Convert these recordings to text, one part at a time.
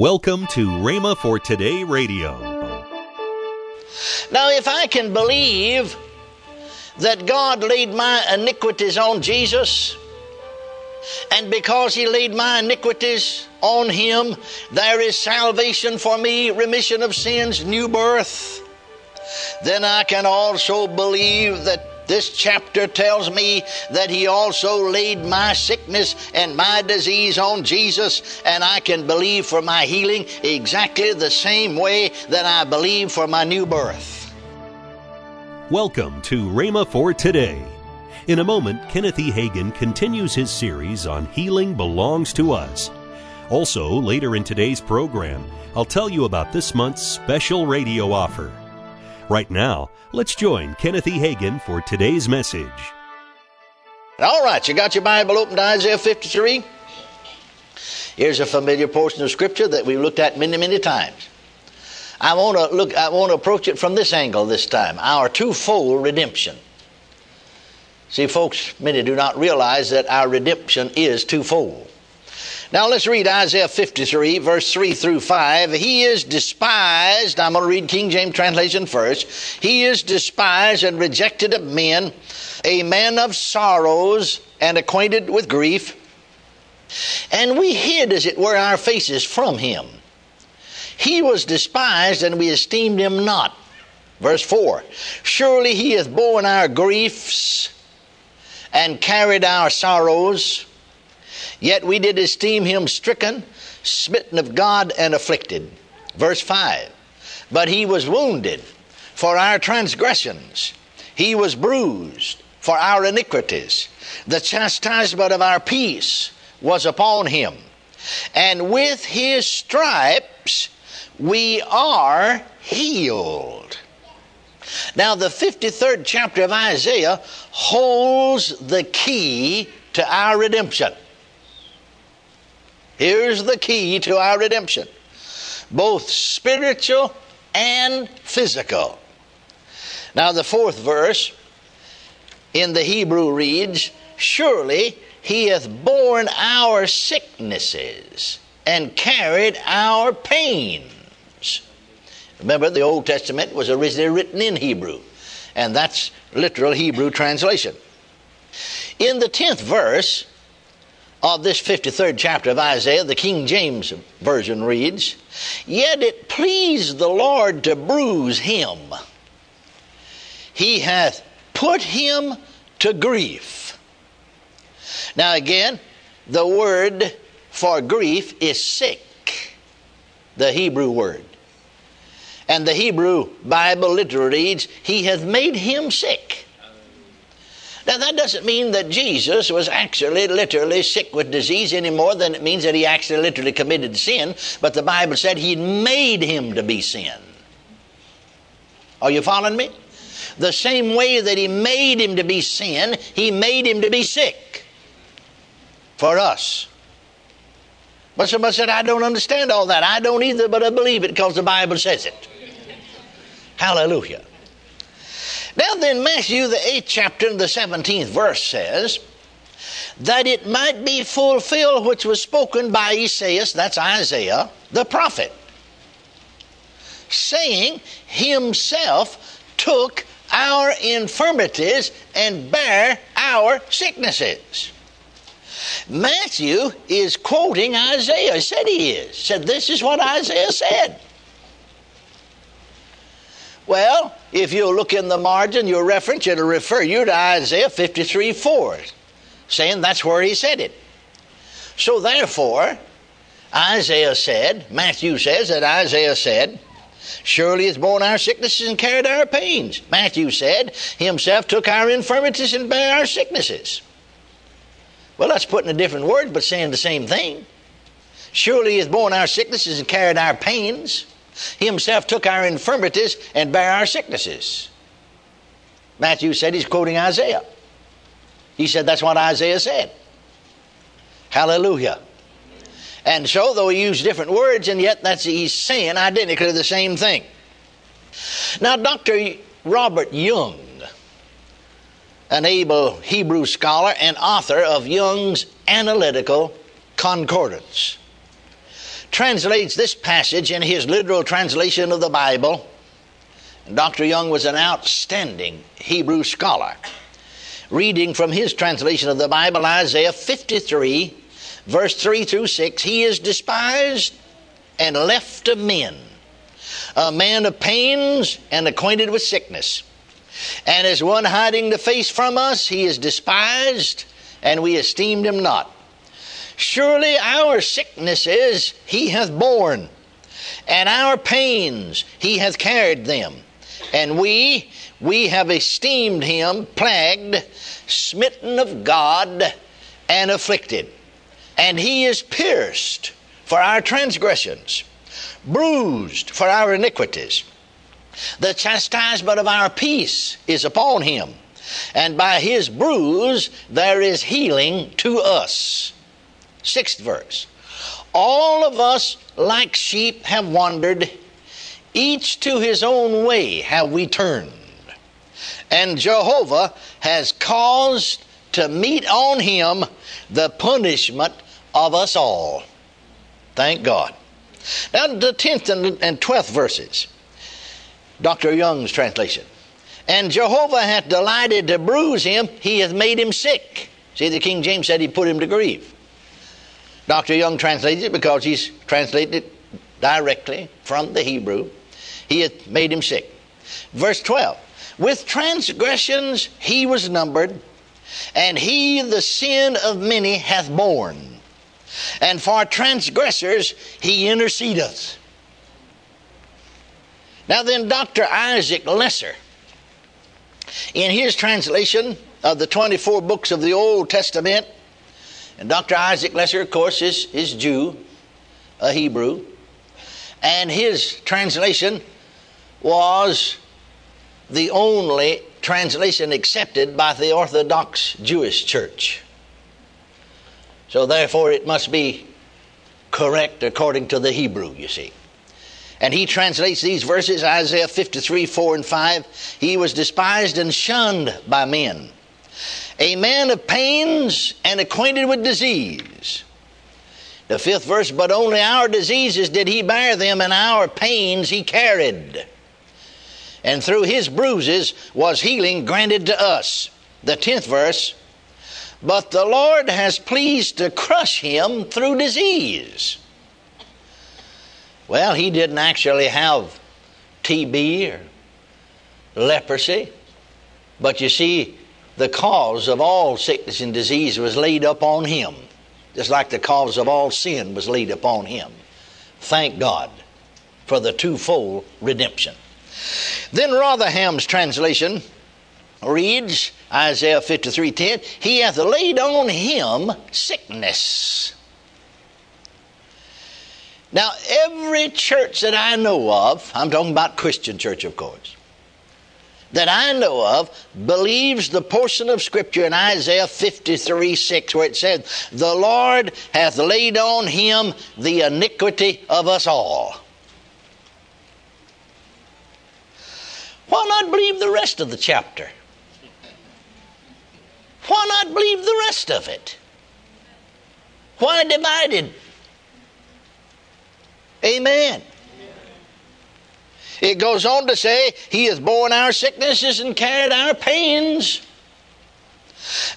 Welcome to Rhema for Today Radio. Now, if I can believe that God laid my iniquities on Jesus, and because He laid my iniquities on Him, there is salvation for me, remission of sins, new birth, then I can also believe that this chapter tells me that He also laid my sickness and my disease on Jesus, and I can believe for my healing exactly the same way that I believe for my new birth. Welcome to Rhema for Today. In a moment, Kenneth E. Hagin continues his series on Healing Belongs to Us. Also, later in today's program, I'll tell you about this month's special radio offer. Right now, let's join Kenneth E. Hagin for today's message. All right, you got your Bible open to Isaiah 53? Here's a familiar portion of Scripture that we've looked at many, many times. I want to look. I want to approach it from this angle this time. Our twofold redemption. See, folks, many do not realize that our redemption is twofold. Now let's read Isaiah 53, verse 3 through 5. He is despised. I'm going to read King James translation first. He is despised and rejected of men, a man of sorrows and acquainted with grief. And we hid, as it were, our faces from him. He was despised, and we esteemed him not. Verse 4 Surely he hath borne our griefs and carried our sorrows. Yet we did esteem him stricken, smitten of God, and afflicted. Verse 5 But he was wounded for our transgressions, he was bruised for our iniquities. The chastisement of our peace was upon him. And with his stripes we are healed. Now, the 53rd chapter of Isaiah holds the key to our redemption. Here's the key to our redemption both spiritual and physical. Now, the fourth verse in the Hebrew reads Surely he hath borne our sicknesses and carried our pains. Remember, the Old Testament was originally written in Hebrew, and that's literal Hebrew translation. In the 10th verse, of this 53rd chapter of Isaiah, the King James Version reads, Yet it pleased the Lord to bruise him. He hath put him to grief. Now, again, the word for grief is sick, the Hebrew word. And the Hebrew Bible literally reads, He hath made him sick. Now, that doesn't mean that Jesus was actually literally sick with disease any more than it means that he actually literally committed sin, but the Bible said he made him to be sin. Are you following me? The same way that he made him to be sin, he made him to be sick for us. But somebody said, I don't understand all that. I don't either, but I believe it because the Bible says it. Hallelujah. Now, then, Matthew, the 8th chapter, and the 17th verse says, that it might be fulfilled which was spoken by Esaias, that's Isaiah, the prophet, saying, Himself took our infirmities and bare our sicknesses. Matthew is quoting Isaiah. He said he is. Said this is what Isaiah said. Well, if you look in the margin, your reference, it'll refer you to Isaiah 53 4, saying that's where he said it. So therefore, Isaiah said, Matthew says that Isaiah said, Surely has borne our sicknesses and carried our pains. Matthew said, He Himself took our infirmities and bare our sicknesses. Well, that's putting a different word, but saying the same thing. Surely he has borne our sicknesses and carried our pains. He himself took our infirmities and bare our sicknesses. Matthew said he's quoting Isaiah. He said that's what Isaiah said. Hallelujah. And so, though he used different words, and yet that's he's saying identically the same thing. Now, Dr. Robert Young, an able Hebrew scholar and author of Young's Analytical Concordance, translates this passage in his literal translation of the Bible. Dr. Young was an outstanding Hebrew scholar. Reading from his translation of the Bible, Isaiah 53, verse 3 through 6, he is despised and left of men, a man of pains and acquainted with sickness. And as one hiding the face from us, he is despised, and we esteemed him not. Surely our sicknesses he hath borne, and our pains he hath carried them. And we, we have esteemed him plagued, smitten of God, and afflicted. And he is pierced for our transgressions, bruised for our iniquities. The chastisement of our peace is upon him, and by his bruise there is healing to us. Sixth verse. All of us, like sheep, have wandered, each to his own way have we turned. And Jehovah has caused to meet on him the punishment of us all. Thank God. Now, the 10th and 12th verses. Dr. Young's translation. And Jehovah hath delighted to bruise him, he hath made him sick. See, the King James said he put him to grief. Dr. Young translated it because he's translated it directly from the Hebrew. He hath made him sick. Verse 12 With transgressions he was numbered, and he the sin of many hath borne. And for transgressors he intercedeth. Now, then, Dr. Isaac Leeser, in his translation of the 24 books of the Old Testament, and Dr. Isaac Leeser, of course, is, is Jew, a Hebrew, and his translation was the only translation accepted by the Orthodox Jewish Church. So, therefore, it must be correct according to the Hebrew, you see. And he translates these verses, Isaiah 53, 4 and 5. He was despised and shunned by men, a man of pains and acquainted with disease. The fifth verse, but only our diseases did he bear them, and our pains he carried. And through his bruises was healing granted to us. The tenth verse, but the Lord has pleased to crush him through disease. Well, he didn't actually have TB or leprosy, but you see, the cause of all sickness and disease was laid upon him, just like the cause of all sin was laid upon him. Thank God for the twofold redemption. Then Rotherham's translation reads Isaiah 53:10, He hath laid on him sickness now, every church that I know of, I'm talking about Christian church, of course, that I know of believes the portion of Scripture in Isaiah 53 6, where it says, The Lord hath laid on him the iniquity of us all. Why not believe the rest of the chapter? Why not believe the rest of it? Why divided? Amen. It goes on to say, He has borne our sicknesses and carried our pains.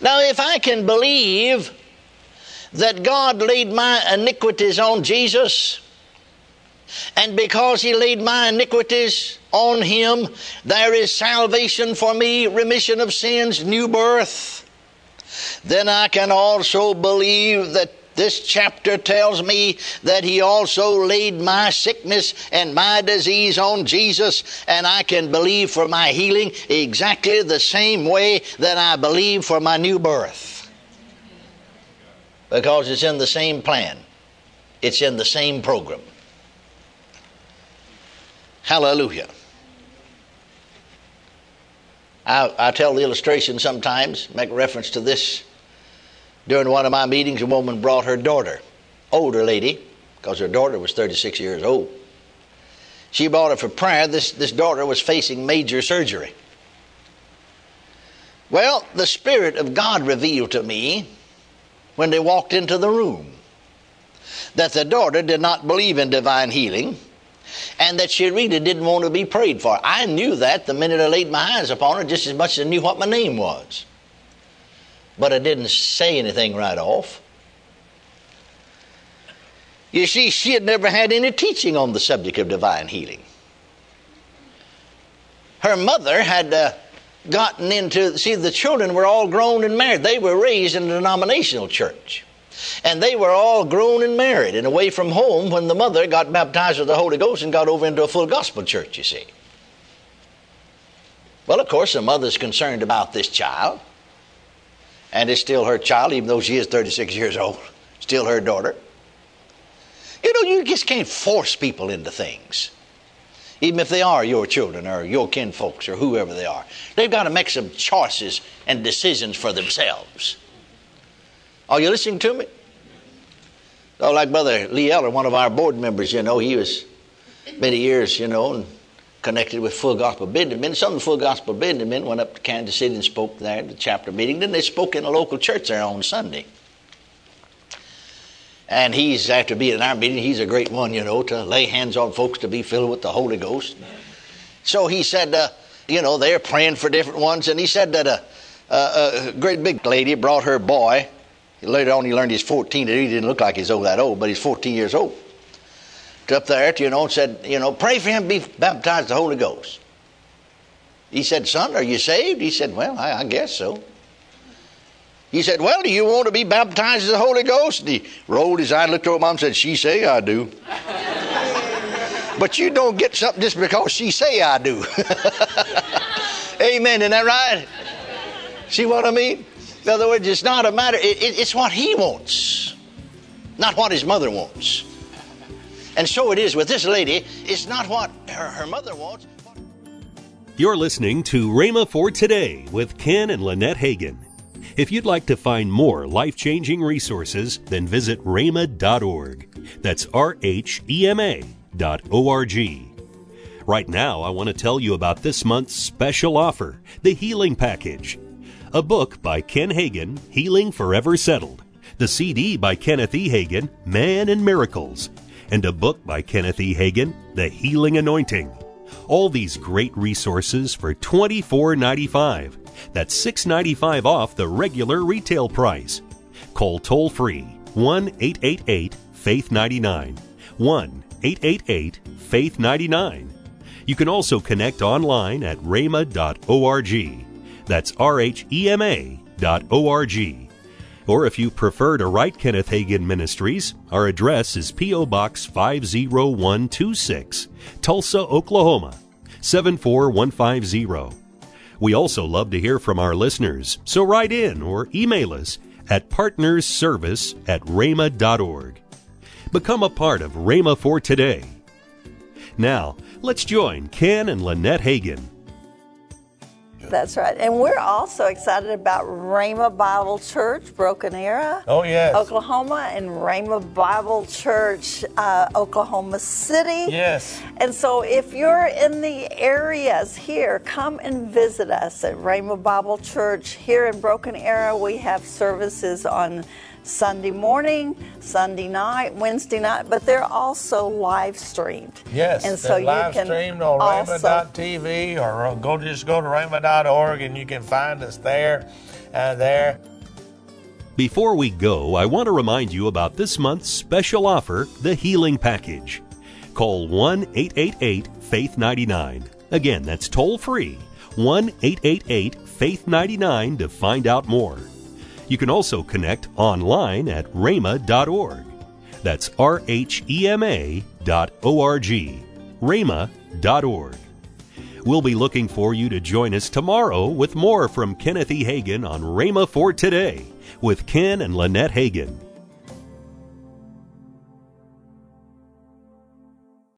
Now, if I can believe that God laid my iniquities on Jesus, and because He laid my iniquities on Him, there is salvation for me, remission of sins, new birth, then I can also believe that this chapter tells me that He also laid my sickness and my disease on Jesus, and I can believe for my healing exactly the same way that I believe for my new birth. Because it's in the same plan, it's in the same program. Hallelujah. I, I tell the illustration sometimes, make reference to this during one of my meetings, a woman brought her daughter, older lady, because her daughter was 36 years old. She brought her for prayer. This, this daughter was facing major surgery. Well, the Spirit of God revealed to me when they walked into the room that the daughter did not believe in divine healing and that she really didn't want to be prayed for. I knew that the minute I laid my eyes upon her just as much as I knew what my name was. But I didn't say anything right off. You see, she had never had any teaching on the subject of divine healing. Her mother had uh, gotten into, see, the children were all grown and married. They were raised in a denominational church. And they were all grown and married and away from home when the mother got baptized with the Holy Ghost and got over into a full gospel church, you see. Well, of course, the mother's concerned about this child. And it's still her child, even though she is 36 years old. Still her daughter. You know, you just can't force people into things. Even if they are your children or your kinfolks or whoever they are. They've got to make some choices and decisions for themselves. Are you listening to me? Oh, like Brother Lee Eller, one of our board members, you know, he was many years, you know, connected with Full Gospel Businessmen. Some of the Full Gospel Businessmen went up to Kansas City and spoke there at the chapter meeting. Then they spoke in a local church there on Sunday. And he's, after being in our meeting, he's a great one, you know, to lay hands on folks to be filled with the Holy Ghost. So he said, uh, you know, they're praying for different ones. And he said that a, a, a great big lady brought her boy Later on, he learned he's 14. He didn't look like he's old that old, but he's 14 years old. Up there, you know, and said, you know, pray for him be baptized the Holy Ghost. He said, son, are you saved? He said, well, I, I guess so. He said, well, do you want to be baptized the Holy Ghost? And he rolled his eye, looked over mom, and said, she say I do. but you don't get something just because she say I do. Amen. Isn't that right? See what I mean? In other words, it's not a matter, it, it, it's what he wants, not what his mother wants. And so it is with this lady, it's not what her, her mother wants. You're listening to Rhema for Today with Ken and Lynette Hagin. If you'd like to find more life changing resources, then visit rhema.org. That's R H E M A dot O R G. Right now, I want to tell you about this month's special offer the Healing Package a book by Ken Hagin, Healing Forever Settled, the CD by Kenneth E. Hagin, Man and Miracles, and a book by Kenneth E. Hagin, The Healing Anointing. All these great resources for $24.95. That's $6.95 off the regular retail price. Call toll free 1 888 Faith 99. 1 888 Faith 99. You can also connect online at rhema.org. That's rhema dot org. Or if you prefer to write Kenneth Hagin Ministries, our address is P.O. Box 50126, Tulsa, Oklahoma 74150. We also love to hear from our listeners, so write in or email us at partnersservice at rhema.org. Become a part of Rhema for today. Now, let's join Ken and Lynette Hagin that's right. And we're also excited about Rhema Bible Church, Broken Arrow. Oh, yes. Oklahoma, and Rhema Bible Church, uh, Oklahoma City. Yes. And so if you're in the areas here, come and visit us at Rhema Bible Church here in Broken Arrow. We have services on Sunday morning, Sunday night, Wednesday night, but they're also live streamed. Yes, and so you live can streamed on Rhema.tv or go just go to Rhema.org and you can find us there and uh, there. Before we go, I want to remind you about this month's special offer, the Healing Package. Call 1 888 Faith 99. Again, that's toll free 1 888 Faith 99 to find out more. You can also connect online at rhema.org. That's R H E M A dot O R G. rhema.org. We'll be looking for you to join us tomorrow with more from Kenneth E. Hagin on Rhema for Today with Ken and Lynette Hagin.